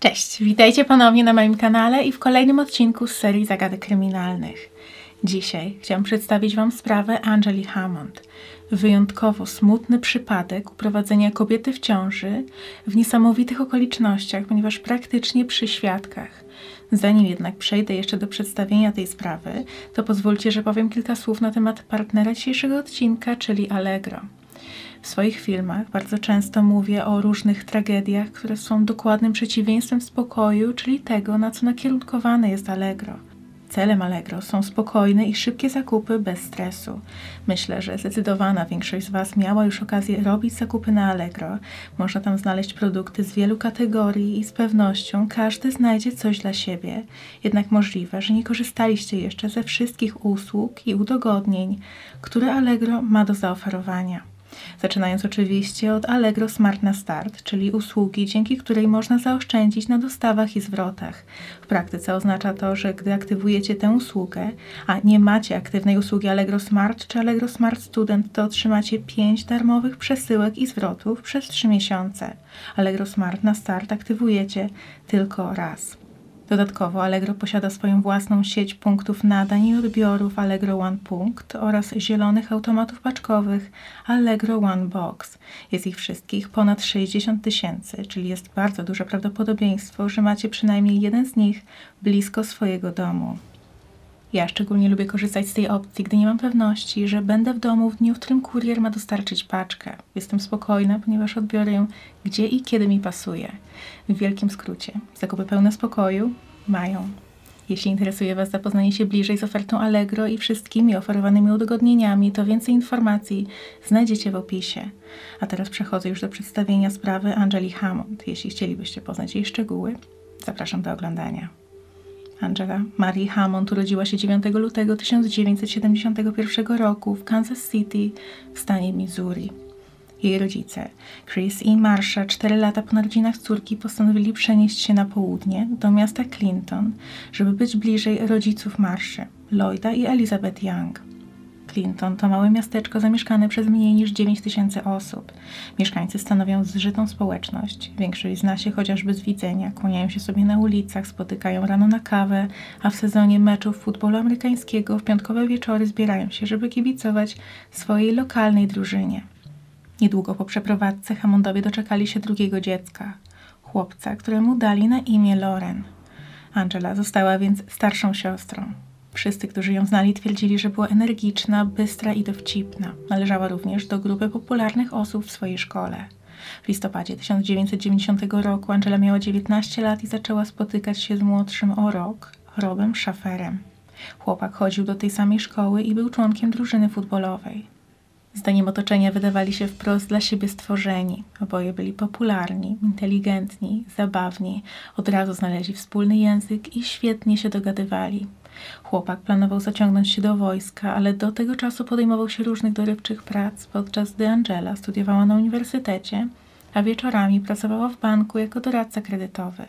Cześć, witajcie ponownie na moim kanale i w kolejnym odcinku z serii Zagadek Kryminalnych. Dzisiaj chciałam przedstawić Wam sprawę Angeli Hammond. Wyjątkowo smutny przypadek uprowadzenia kobiety w ciąży w niesamowitych okolicznościach, ponieważ praktycznie przy świadkach. Zanim jednak przejdę jeszcze do przedstawienia tej sprawy, to pozwólcie, że powiem kilka słów na temat partnera dzisiejszego odcinka, czyli Allegro. W swoich filmach bardzo często mówię o różnych tragediach, które są dokładnym przeciwieństwem spokoju, czyli tego, na co nakierunkowane jest Allegro. Celem Allegro są spokojne i szybkie zakupy bez stresu. Myślę, że zdecydowana większość z Was miała już okazję robić zakupy na Allegro. Można tam znaleźć produkty z wielu kategorii i z pewnością każdy znajdzie coś dla siebie. Jednak możliwe, że nie korzystaliście jeszcze ze wszystkich usług i udogodnień, które Allegro ma do zaoferowania. Zaczynając oczywiście od Allegro Smart na Start, czyli usługi, dzięki której można zaoszczędzić na dostawach i zwrotach. W praktyce oznacza to, że gdy aktywujecie tę usługę, a nie macie aktywnej usługi Allegro Smart czy Allegro Smart Student, to otrzymacie 5 darmowych przesyłek i zwrotów przez 3 miesiące. Allegro Smart na Start aktywujecie tylko raz. Dodatkowo Allegro posiada swoją własną sieć punktów nadań i odbiorów Allegro One Punkt oraz zielonych automatów paczkowych Allegro One Box. Jest ich wszystkich ponad 60 tysięcy, czyli jest bardzo duże prawdopodobieństwo, że macie przynajmniej jeden z nich blisko swojego domu. Ja szczególnie lubię korzystać z tej opcji, gdy nie mam pewności, że będę w domu w dniu, w którym kurier ma dostarczyć paczkę. Jestem spokojna, ponieważ odbiorę ją gdzie i kiedy mi pasuje. W wielkim skrócie, zakupy pełne spokoju mają. Jeśli interesuje Was zapoznanie się bliżej z ofertą Allegro i wszystkimi oferowanymi udogodnieniami, to więcej informacji znajdziecie w opisie. A teraz przechodzę już do przedstawienia sprawy Angeli Hammond. Jeśli chcielibyście poznać jej szczegóły, zapraszam do oglądania. Angela Marie Hammond urodziła się 9 lutego 1971 roku w Kansas City w stanie Missouri. Jej rodzice, Chris i Marsha, 4 lata po narodzinach córki, postanowili przenieść się na południe do miasta Clinton, żeby być bliżej rodziców Marszy, Lloyda i Elizabeth Young. Clinton to małe miasteczko zamieszkane przez mniej niż 9 tysięcy osób. Mieszkańcy stanowią zżytą społeczność. Większość zna się chociażby z widzenia, kłaniają się sobie na ulicach, spotykają rano na kawę, a w sezonie meczów futbolu amerykańskiego w piątkowe wieczory zbierają się, żeby kibicować swojej lokalnej drużynie. Niedługo po przeprowadzce Hammondowie doczekali się drugiego dziecka, chłopca, któremu dali na imię Loren. Angela została więc starszą siostrą. Wszyscy, którzy ją znali, twierdzili, że była energiczna, bystra i dowcipna. Należała również do grupy popularnych osób w swojej szkole. W listopadzie 1990 roku Angela miała 19 lat i zaczęła spotykać się z młodszym o rok, Robem Schaferem. Chłopak chodził do tej samej szkoły i był członkiem drużyny futbolowej. Zdaniem otoczenia wydawali się wprost dla siebie stworzeni. Oboje byli popularni, inteligentni, zabawni, od razu znaleźli wspólny język i świetnie się dogadywali. Chłopak planował zaciągnąć się do wojska, ale do tego czasu podejmował się różnych dorywczych prac, podczas gdy Angela studiowała na uniwersytecie, a wieczorami pracowała w banku jako doradca kredytowy.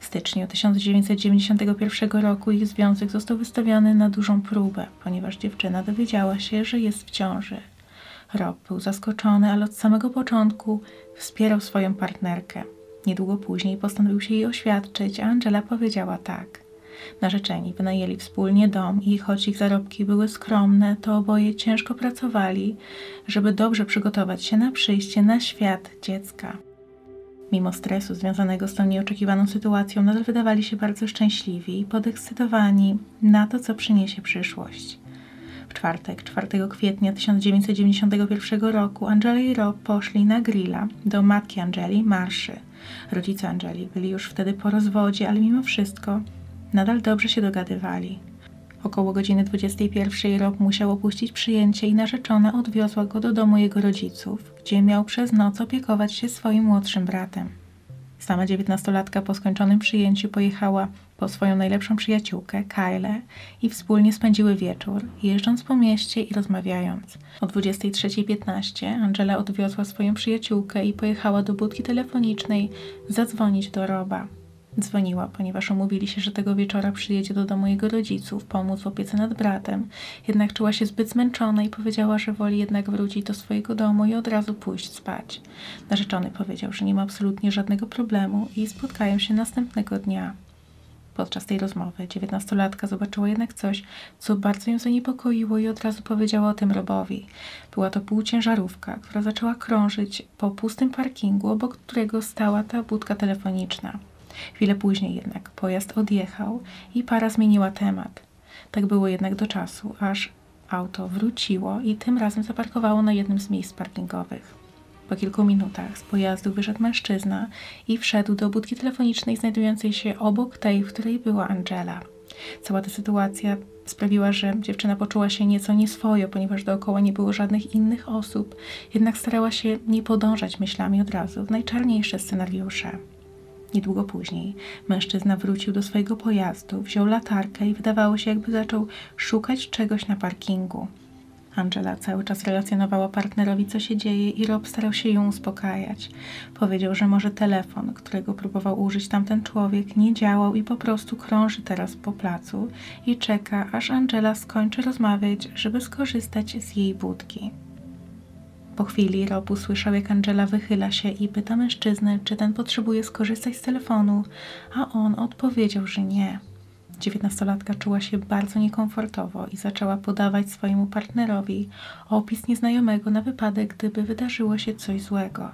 W styczniu 1991 roku ich związek został wystawiony na dużą próbę, ponieważ dziewczyna dowiedziała się, że jest w ciąży. Rob był zaskoczony, ale od samego początku wspierał swoją partnerkę. Niedługo później postanowił się jej oświadczyć, a Angela powiedziała tak. Narzeczeni wynajęli wspólnie dom i choć ich zarobki były skromne, to oboje ciężko pracowali, żeby dobrze przygotować się na przyjście na świat dziecka. Mimo stresu związanego z tą nieoczekiwaną sytuacją, nadal wydawali się bardzo szczęśliwi i podekscytowani na to, co przyniesie przyszłość. W czwartek, 4 kwietnia 1991 roku, Angela i Rob poszli na grilla do matki Angeli, Marszy. Rodzice Angeli byli już wtedy po rozwodzie, ale mimo wszystko nadal dobrze się dogadywali. Około godziny 21 Rob musiał opuścić przyjęcie i narzeczona odwiozła go do domu jego rodziców, gdzie miał przez noc opiekować się swoim młodszym bratem. Sama dziewiętnastolatka po skończonym przyjęciu pojechała po swoją najlepszą przyjaciółkę, Kyle, i wspólnie spędziły wieczór, jeżdżąc po mieście i rozmawiając. O 23.15 Angela odwiozła swoją przyjaciółkę i pojechała do budki telefonicznej zadzwonić do Roba. Dzwoniła, ponieważ umówili się, że tego wieczora przyjedzie do domu jego rodziców, pomóc w opiece nad bratem. Jednak czuła się zbyt zmęczona i powiedziała, że woli jednak wrócić do swojego domu i od razu pójść spać. Narzeczony powiedział, że nie ma absolutnie żadnego problemu i spotkają się następnego dnia. Podczas tej rozmowy dziewiętnastolatka zobaczyła jednak coś, co bardzo ją zaniepokoiło i od razu powiedziała o tym Robowi. Była to półciężarówka, która zaczęła krążyć po pustym parkingu, obok którego stała ta budka telefoniczna. Chwilę później jednak pojazd odjechał i para zmieniła temat. Tak było jednak do czasu, aż auto wróciło i tym razem zaparkowało na jednym z miejsc parkingowych. Po kilku minutach z pojazdu wyszedł mężczyzna i wszedł do budki telefonicznej znajdującej się obok tej, w której była Angela. Cała ta sytuacja sprawiła, że dziewczyna poczuła się nieco nieswojo, ponieważ dookoła nie było żadnych innych osób, jednak starała się nie podążać myślami od razu w najczarniejsze scenariusze. Niedługo później mężczyzna wrócił do swojego pojazdu, wziął latarkę i wydawało się, jakby zaczął szukać czegoś na parkingu. Angela cały czas relacjonowała partnerowi, co się dzieje, i Rob starał się ją uspokajać. Powiedział, że może telefon, którego próbował użyć tamten człowiek, nie działał i po prostu krąży teraz po placu i czeka, aż Angela skończy rozmawiać, żeby skorzystać z jej budki. Po chwili Rob usłyszał, jak Angela wychyla się i pyta mężczyznę, czy ten potrzebuje skorzystać z telefonu, a on odpowiedział, że nie. Dziewiętnastolatka czuła się bardzo niekomfortowo i zaczęła podawać swojemu partnerowi opis nieznajomego na wypadek, gdyby wydarzyło się coś złego.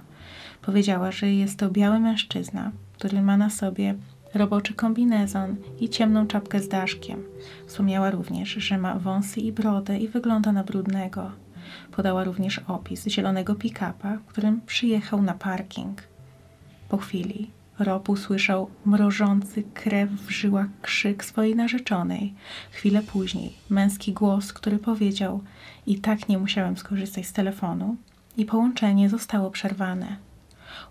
Powiedziała, że jest to biały mężczyzna, który ma na sobie roboczy kombinezon i ciemną czapkę z daszkiem. Wspomniała również, że ma wąsy i brodę i wygląda na brudnego. Podała również opis zielonego pick-upa, którym przyjechał na parking. Po chwili Rob usłyszał mrożący krew w żyłach krzyk swojej narzeczonej. Chwilę później męski głos, który powiedział: I tak nie musiałem skorzystać z telefonu, i połączenie zostało przerwane.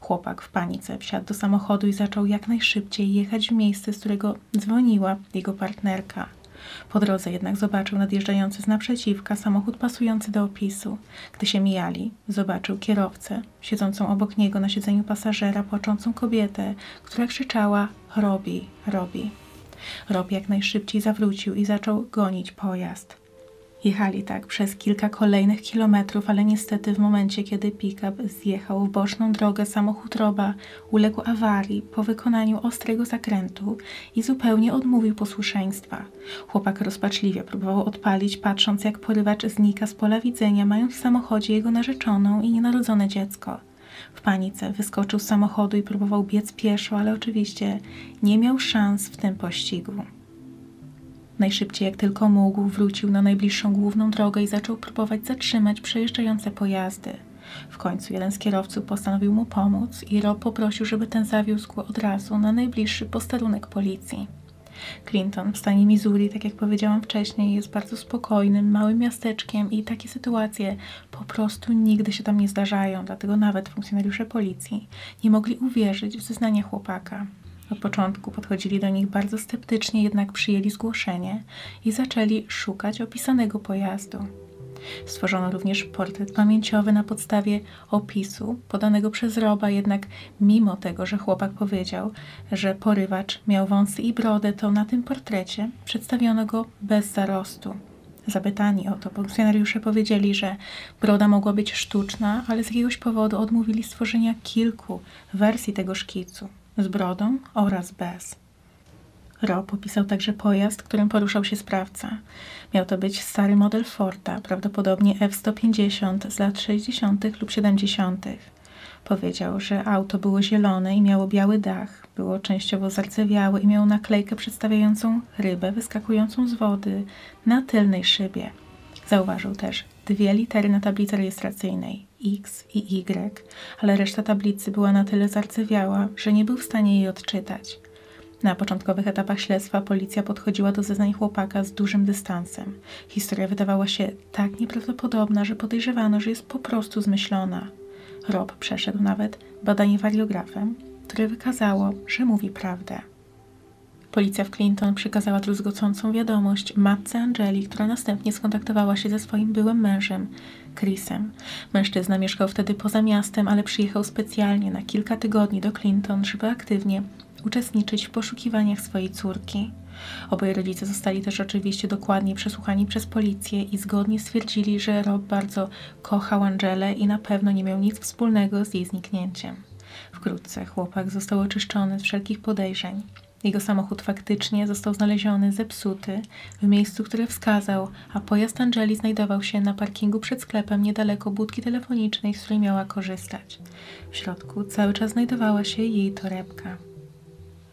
Chłopak w panice wsiadł do samochodu i zaczął jak najszybciej jechać w miejsce, z którego dzwoniła jego partnerka. Po drodze jednak zobaczył nadjeżdżający z naprzeciwka samochód pasujący do opisu. Gdy się mijali, zobaczył kierowcę, siedzącą obok niego na siedzeniu pasażera, płaczącą kobietę, która krzyczała Robi, Robi. Rob jak najszybciej zawrócił i zaczął gonić pojazd. Jechali tak przez kilka kolejnych kilometrów, ale niestety w momencie, kiedy pick-up zjechał w boczną drogę, samochód Roba uległ awarii po wykonaniu ostrego zakrętu i zupełnie odmówił posłuszeństwa. Chłopak rozpaczliwie próbował odpalić, patrząc jak porywacz znika z pola widzenia, mając w samochodzie jego narzeczoną i nienarodzone dziecko. W panice wyskoczył z samochodu i próbował biec pieszo, ale oczywiście nie miał szans w tym pościgu. Najszybciej jak tylko mógł, wrócił na najbliższą główną drogę i zaczął próbować zatrzymać przejeżdżające pojazdy. W końcu jeden z kierowców postanowił mu pomóc i Rob poprosił, żeby ten zawiózł go od razu na najbliższy posterunek policji. Clinton w stanie Missouri, tak jak powiedziałam wcześniej, jest bardzo spokojnym, małym miasteczkiem i takie sytuacje po prostu nigdy się tam nie zdarzają, dlatego nawet funkcjonariusze policji nie mogli uwierzyć w zeznania chłopaka. Od początku podchodzili do nich bardzo sceptycznie, jednak przyjęli zgłoszenie i zaczęli szukać opisanego pojazdu. Stworzono również portret pamięciowy na podstawie opisu podanego przez Roba, jednak mimo tego, że chłopak powiedział, że porywacz miał wąsy i brodę, to na tym portrecie przedstawiono go bez zarostu. Zapytani o to, funkcjonariusze powiedzieli, że broda mogła być sztuczna, ale z jakiegoś powodu odmówili stworzenia kilku wersji tego szkicu z brodą oraz bez. Rob opisał także pojazd, którym poruszał się sprawca. Miał to być stary model Forda, prawdopodobnie F-150 z lat 60. lub 70. Powiedział, że auto było zielone i miało biały dach, było częściowo zardzewiałe i miało naklejkę przedstawiającą rybę wyskakującą z wody na tylnej szybie. Zauważył też dwie litery na tablicy rejestracyjnej X i Y, ale reszta tablicy była na tyle zarcewiała, że nie był w stanie jej odczytać. Na początkowych etapach śledztwa policja podchodziła do zeznań chłopaka z dużym dystansem. Historia wydawała się tak nieprawdopodobna, że podejrzewano, że jest po prostu zmyślona. Rob przeszedł nawet badanie wariografem które wykazało, że mówi prawdę. Policja w Clinton przekazała druzgocącą wiadomość matce Angeli, która następnie skontaktowała się ze swoim byłym mężem, Chrisem. Mężczyzna mieszkał wtedy poza miastem, ale przyjechał specjalnie na kilka tygodni do Clinton, żeby aktywnie uczestniczyć w poszukiwaniach swojej córki. Obaj rodzice zostali też oczywiście dokładnie przesłuchani przez policję i zgodnie stwierdzili, że Rob bardzo kochał Angelę i na pewno nie miał nic wspólnego z jej zniknięciem. Wkrótce chłopak został oczyszczony z wszelkich podejrzeń. Jego samochód faktycznie został znaleziony zepsuty w miejscu, które wskazał, a pojazd Angeli znajdował się na parkingu przed sklepem niedaleko budki telefonicznej, z której miała korzystać. W środku cały czas znajdowała się jej torebka.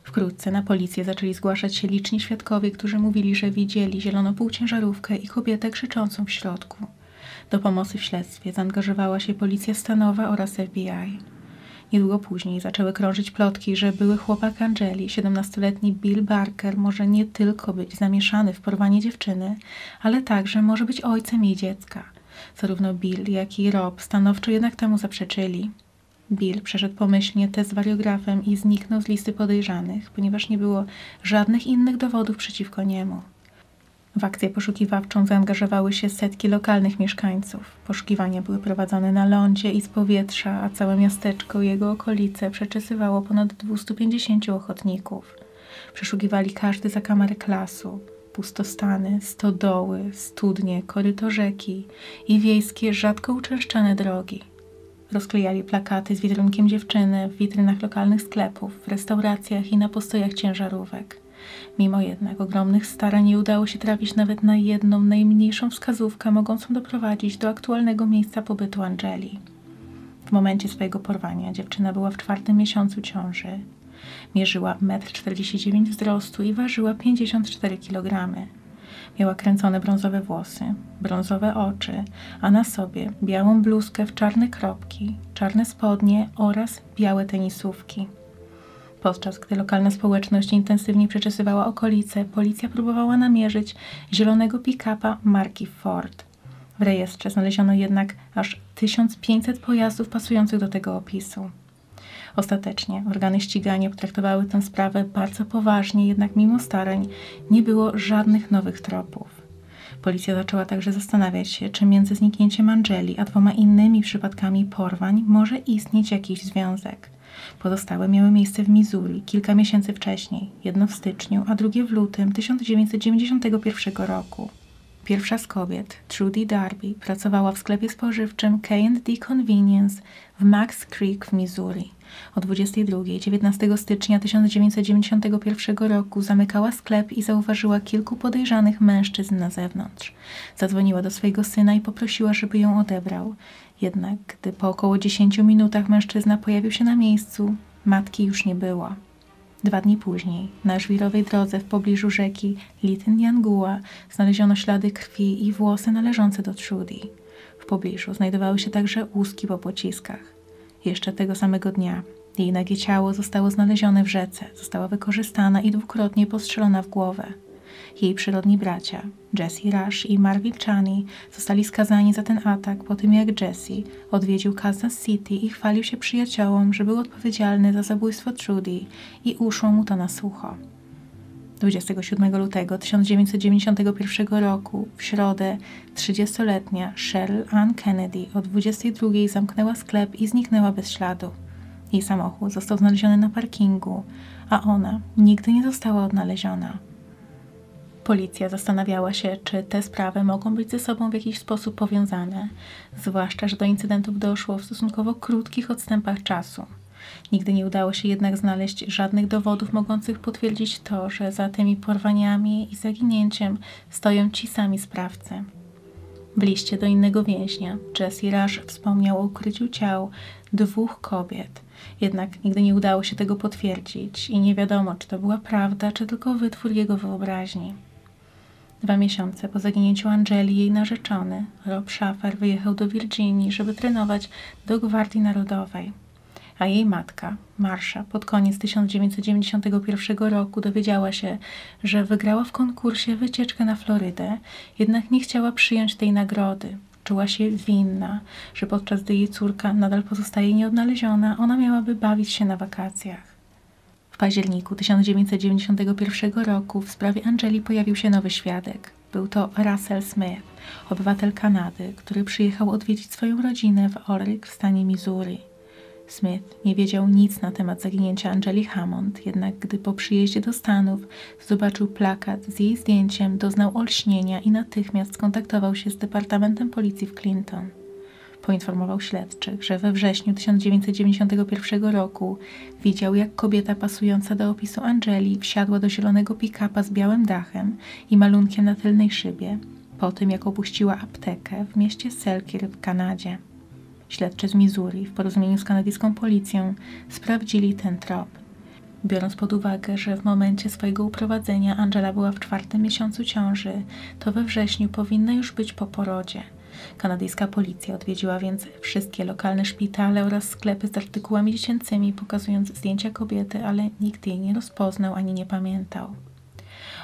Wkrótce na policję zaczęli zgłaszać się liczni świadkowie, którzy mówili, że widzieli zieloną półciężarówkę i kobietę krzyczącą w środku. Do pomocy w śledztwie zaangażowała się policja stanowa oraz FBI. Niedługo później zaczęły krążyć plotki, że były chłopak Angeli, 17-letni Bill Barker, może nie tylko być zamieszany w porwanie dziewczyny, ale także może być ojcem jej dziecka. Zarówno Bill, jak i Rob stanowczo jednak temu zaprzeczyli. Bill przeszedł pomyślnie test wariografem i zniknął z listy podejrzanych, ponieważ nie było żadnych innych dowodów przeciwko niemu. W akcję poszukiwawczą zaangażowały się setki lokalnych mieszkańców. Poszukiwania były prowadzone na lądzie i z powietrza, a całe miasteczko i jego okolice przeczesywało ponad 250 ochotników. Przeszukiwali każdy zakamarek lasu, pustostany, stodoły, studnie, koryto rzeki i wiejskie, rzadko uczęszczane drogi. Rozklejali plakaty z wizerunkiem dziewczyny w witrynach lokalnych sklepów, w restauracjach i na postojach ciężarówek. Mimo jednak ogromnych starań nie udało się trafić nawet na jedną najmniejszą wskazówkę mogącą doprowadzić do aktualnego miejsca pobytu Angeli. W momencie swojego porwania dziewczyna była w czwartym miesiącu ciąży. Mierzyła 1,49 m wzrostu i ważyła 54 kg. Miała kręcone brązowe włosy, brązowe oczy, a na sobie białą bluzkę w czarne kropki, czarne spodnie oraz białe tenisówki. Podczas gdy lokalna społeczność intensywnie przeczesywała okolice, policja próbowała namierzyć zielonego pick-upa marki Ford. W rejestrze znaleziono jednak aż 1500 pojazdów pasujących do tego opisu. Ostatecznie organy ścigania potraktowały tę sprawę bardzo poważnie, jednak mimo starań nie było żadnych nowych tropów. Policja zaczęła także zastanawiać się, czy między zniknięciem Angeli a dwoma innymi przypadkami porwań może istnieć jakiś związek. Pozostałe miały miejsce w Missouri kilka miesięcy wcześniej, jedno w styczniu, a drugie w lutym 1991 roku. Pierwsza z kobiet, Trudy Darby, pracowała w sklepie spożywczym K&D Convenience w Max Creek w Missouri. O 22 19 stycznia 1991 roku zamykała sklep i zauważyła kilku podejrzanych mężczyzn na zewnątrz. Zadzwoniła do swojego syna i poprosiła, żeby ją odebrał. Jednak gdy po około 10 minutach mężczyzna pojawił się na miejscu, matki już nie było. Dwa dni później, na żwirowej drodze w pobliżu rzeki Lityn Yangua, znaleziono ślady krwi i włosy należące do Trudy. W pobliżu znajdowały się także łuski po pociskach. Jeszcze tego samego dnia jej nagie ciało zostało znalezione w rzece, została wykorzystana i dwukrotnie postrzelona w głowę. Jej przyrodni bracia, Jesse Rush i Marvin Chani, zostali skazani za ten atak po tym, jak Jesse odwiedził Kansas City i chwalił się przyjaciołom, że był odpowiedzialny za zabójstwo Trudy i uszło mu to na sucho. 27 lutego 1991 roku, w środę, 30-letnia Cheryl Ann Kennedy o 22 zamknęła sklep i zniknęła bez śladu. Jej samochód został znaleziony na parkingu, a ona nigdy nie została odnaleziona. Policja zastanawiała się, czy te sprawy mogą być ze sobą w jakiś sposób powiązane, zwłaszcza, że do incydentów doszło w stosunkowo krótkich odstępach czasu. Nigdy nie udało się jednak znaleźć żadnych dowodów mogących potwierdzić to, że za tymi porwaniami i zaginięciem stoją ci sami sprawcy. W liście do innego więźnia Jesse Rush wspomniał o ukryciu ciał dwóch kobiet, jednak nigdy nie udało się tego potwierdzić i nie wiadomo, czy to była prawda, czy tylko wytwór jego wyobraźni. Dwa miesiące po zaginięciu Angeli jej narzeczony, Rob Schaffer, wyjechał do Virginii, żeby trenować do Gwardii Narodowej. A jej matka, Marsha, pod koniec 1991 roku dowiedziała się, że wygrała w konkursie wycieczkę na Florydę, jednak nie chciała przyjąć tej nagrody. czuła się winna, że podczas gdy jej córka nadal pozostaje nieodnaleziona, ona miałaby bawić się na wakacjach. W październiku 1991 roku w sprawie Angeli pojawił się nowy świadek. Był to Russell Smith, obywatel Kanady, który przyjechał odwiedzić swoją rodzinę w Orrick w stanie Missouri. Smith nie wiedział nic na temat zaginięcia Angeli Hammond, jednak gdy po przyjeździe do Stanów zobaczył plakat z jej zdjęciem, doznał olśnienia i natychmiast skontaktował się z Departamentem Policji w Clinton. Poinformował śledczych, że we wrześniu 1991 roku widział, jak kobieta pasująca do opisu Angeli wsiadła do zielonego pick-upa z białym dachem i malunkiem na tylnej szybie, po tym jak opuściła aptekę w mieście Selkirk w Kanadzie. Śledczy z Missouri w porozumieniu z kanadyjską policją sprawdzili ten trop. Biorąc pod uwagę, że w momencie swojego uprowadzenia Angela była w czwartym miesiącu ciąży, to we wrześniu powinna już być po porodzie. Kanadyjska policja odwiedziła więc wszystkie lokalne szpitale oraz sklepy z artykułami dziecięcymi, pokazując zdjęcia kobiety, ale nikt jej nie rozpoznał ani nie pamiętał.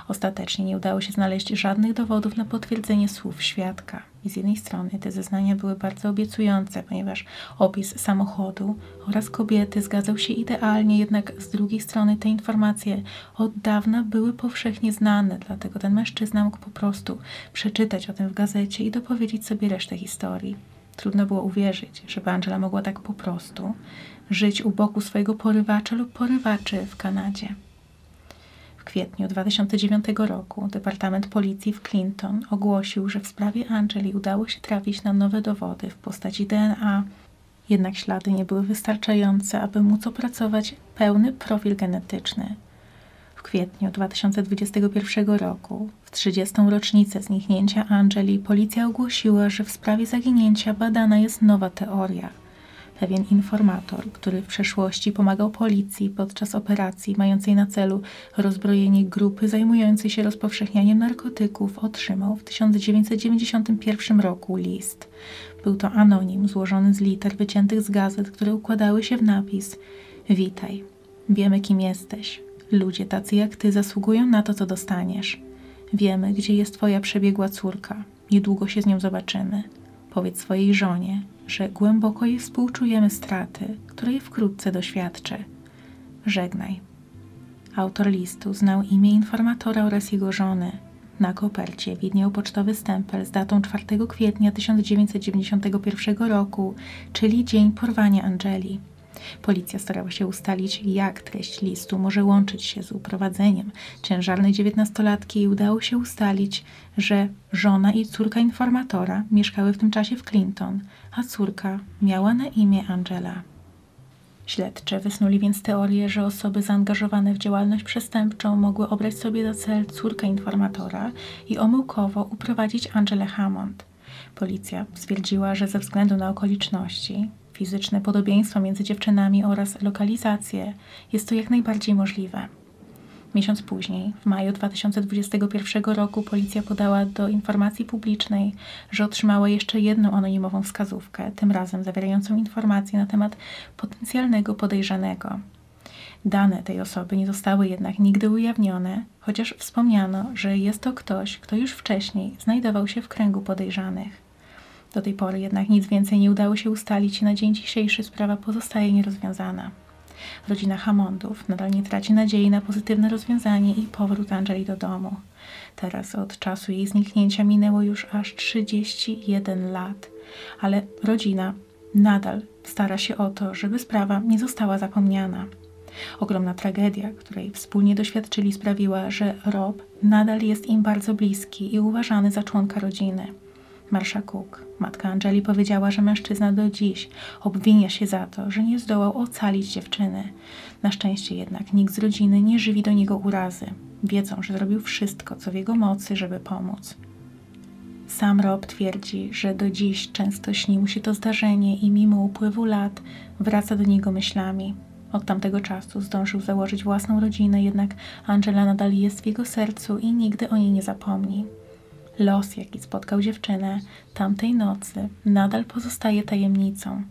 Ostatecznie nie udało się znaleźć żadnych dowodów na potwierdzenie słów świadka. I z jednej strony te zeznania były bardzo obiecujące, ponieważ opis samochodu oraz kobiety zgadzał się idealnie, jednak z drugiej strony te informacje od dawna były powszechnie znane, dlatego ten mężczyzna mógł po prostu przeczytać o tym w gazecie i dopowiedzieć sobie resztę historii. Trudno było uwierzyć, żeby Angela mogła tak po prostu żyć u boku swojego porywacza lub porywaczy w Kanadzie kwietniu 2009 roku Departament Policji w Clinton ogłosił, że w sprawie Angeli udało się trafić na nowe dowody w postaci DNA, jednak ślady nie były wystarczające, aby móc opracować pełny profil genetyczny. W kwietniu 2021 roku, w 30. rocznicę zniknięcia Angeli, policja ogłosiła, że w sprawie zaginięcia badana jest nowa teoria – pewien informator, który w przeszłości pomagał policji podczas operacji mającej na celu rozbrojenie grupy zajmującej się rozpowszechnianiem narkotyków, otrzymał w 1991 roku list. Był to anonim złożony z liter wyciętych z gazet, które układały się w napis: Witaj, wiemy kim jesteś. Ludzie tacy jak ty zasługują na to, co dostaniesz. Wiemy, gdzie jest twoja przebiegła córka. Niedługo się z nią zobaczymy. Powiedz swojej żonie, że głęboko jej współczujemy straty, której wkrótce doświadczy. Żegnaj. Autor listu znał imię informatora oraz jego żony. Na kopercie widniał pocztowy stempel z datą 4 kwietnia 1991 roku, czyli dzień porwania Angeli. Policja starała się ustalić, jak treść listu może łączyć się z uprowadzeniem ciężarnej dziewiętnastolatki i udało się ustalić, że żona i córka informatora mieszkały w tym czasie w Clinton, a córka miała na imię Angela. Śledcze wysnuli więc teorię, że osoby zaangażowane w działalność przestępczą mogły obrać sobie za cel córkę informatora i omyłkowo uprowadzić Angelę Hammond. Policja stwierdziła, że ze względu na okoliczności fizyczne podobieństwo między dziewczynami oraz lokalizację, jest to jak najbardziej możliwe. Miesiąc później, w maju 2021 roku, policja podała do informacji publicznej, że otrzymała jeszcze jedną anonimową wskazówkę, tym razem zawierającą informacje na temat potencjalnego podejrzanego. Dane tej osoby nie zostały jednak nigdy ujawnione, chociaż wspomniano, że jest to ktoś, kto już wcześniej znajdował się w kręgu podejrzanych. Do tej pory jednak nic więcej nie udało się ustalić i na dzień dzisiejszy sprawa pozostaje nierozwiązana. Rodzina Hammondów nadal nie traci nadziei na pozytywne rozwiązanie i powrót Angeli do domu. Teraz od czasu jej zniknięcia minęło już aż 31 lat, ale rodzina nadal stara się o to, żeby sprawa nie została zapomniana. Ogromna tragedia, której wspólnie doświadczyli, sprawiła, że Rob nadal jest im bardzo bliski i uważany za członka rodziny. Marsza Cook, matka Angeli, powiedziała, że mężczyzna do dziś obwinia się za to, że nie zdołał ocalić dziewczyny. Na szczęście jednak nikt z rodziny nie żywi do niego urazy. Wiedzą, że zrobił wszystko, co w jego mocy, żeby pomóc. Sam Rob twierdzi, że do dziś często śni mu się to zdarzenie i mimo upływu lat wraca do niego myślami. Od tamtego czasu zdążył założyć własną rodzinę, jednak Angela nadal jest w jego sercu i nigdy o niej nie zapomni. Los, jaki spotkał dziewczynę tamtej nocy, nadal pozostaje tajemnicą.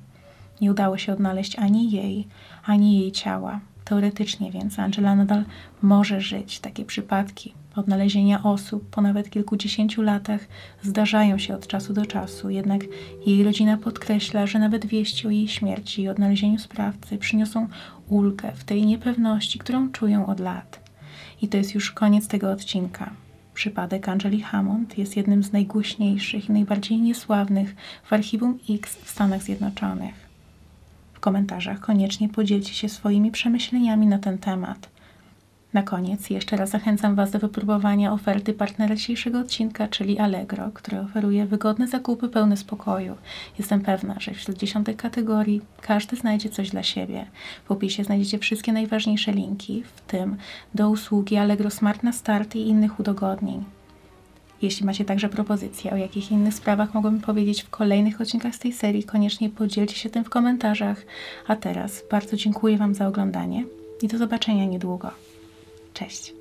Nie udało się odnaleźć ani jej, ani jej ciała. Teoretycznie więc Angela nadal może żyć. Takie przypadki Odnalezienia osób po nawet kilkudziesięciu latach zdarzają się od czasu do czasu, jednak jej rodzina podkreśla, że nawet wieści o jej śmierci i odnalezieniu sprawcy przyniosą ulgę w tej niepewności, którą czują od lat. I to jest już koniec tego odcinka. Przypadek Angeli Hammond jest jednym z najgłośniejszych i najbardziej niesławnych w archiwum X w Stanach Zjednoczonych. W komentarzach koniecznie podzielcie się swoimi przemyśleniami na ten temat. Na koniec jeszcze raz zachęcam Was do wypróbowania oferty partnera dzisiejszego odcinka, czyli Allegro, który oferuje wygodne zakupy pełne spokoju. Jestem pewna, że wśród dziesiątek kategorii każdy znajdzie coś dla siebie. W opisie znajdziecie wszystkie najważniejsze linki, w tym do usługi Allegro Smart na start i innych udogodnień. Jeśli macie także propozycje, o jakich innych sprawach mogłabym powiedzieć w kolejnych odcinkach z tej serii, koniecznie podzielcie się tym w komentarzach. A teraz bardzo dziękuję Wam za oglądanie i do zobaczenia niedługo. Cześć!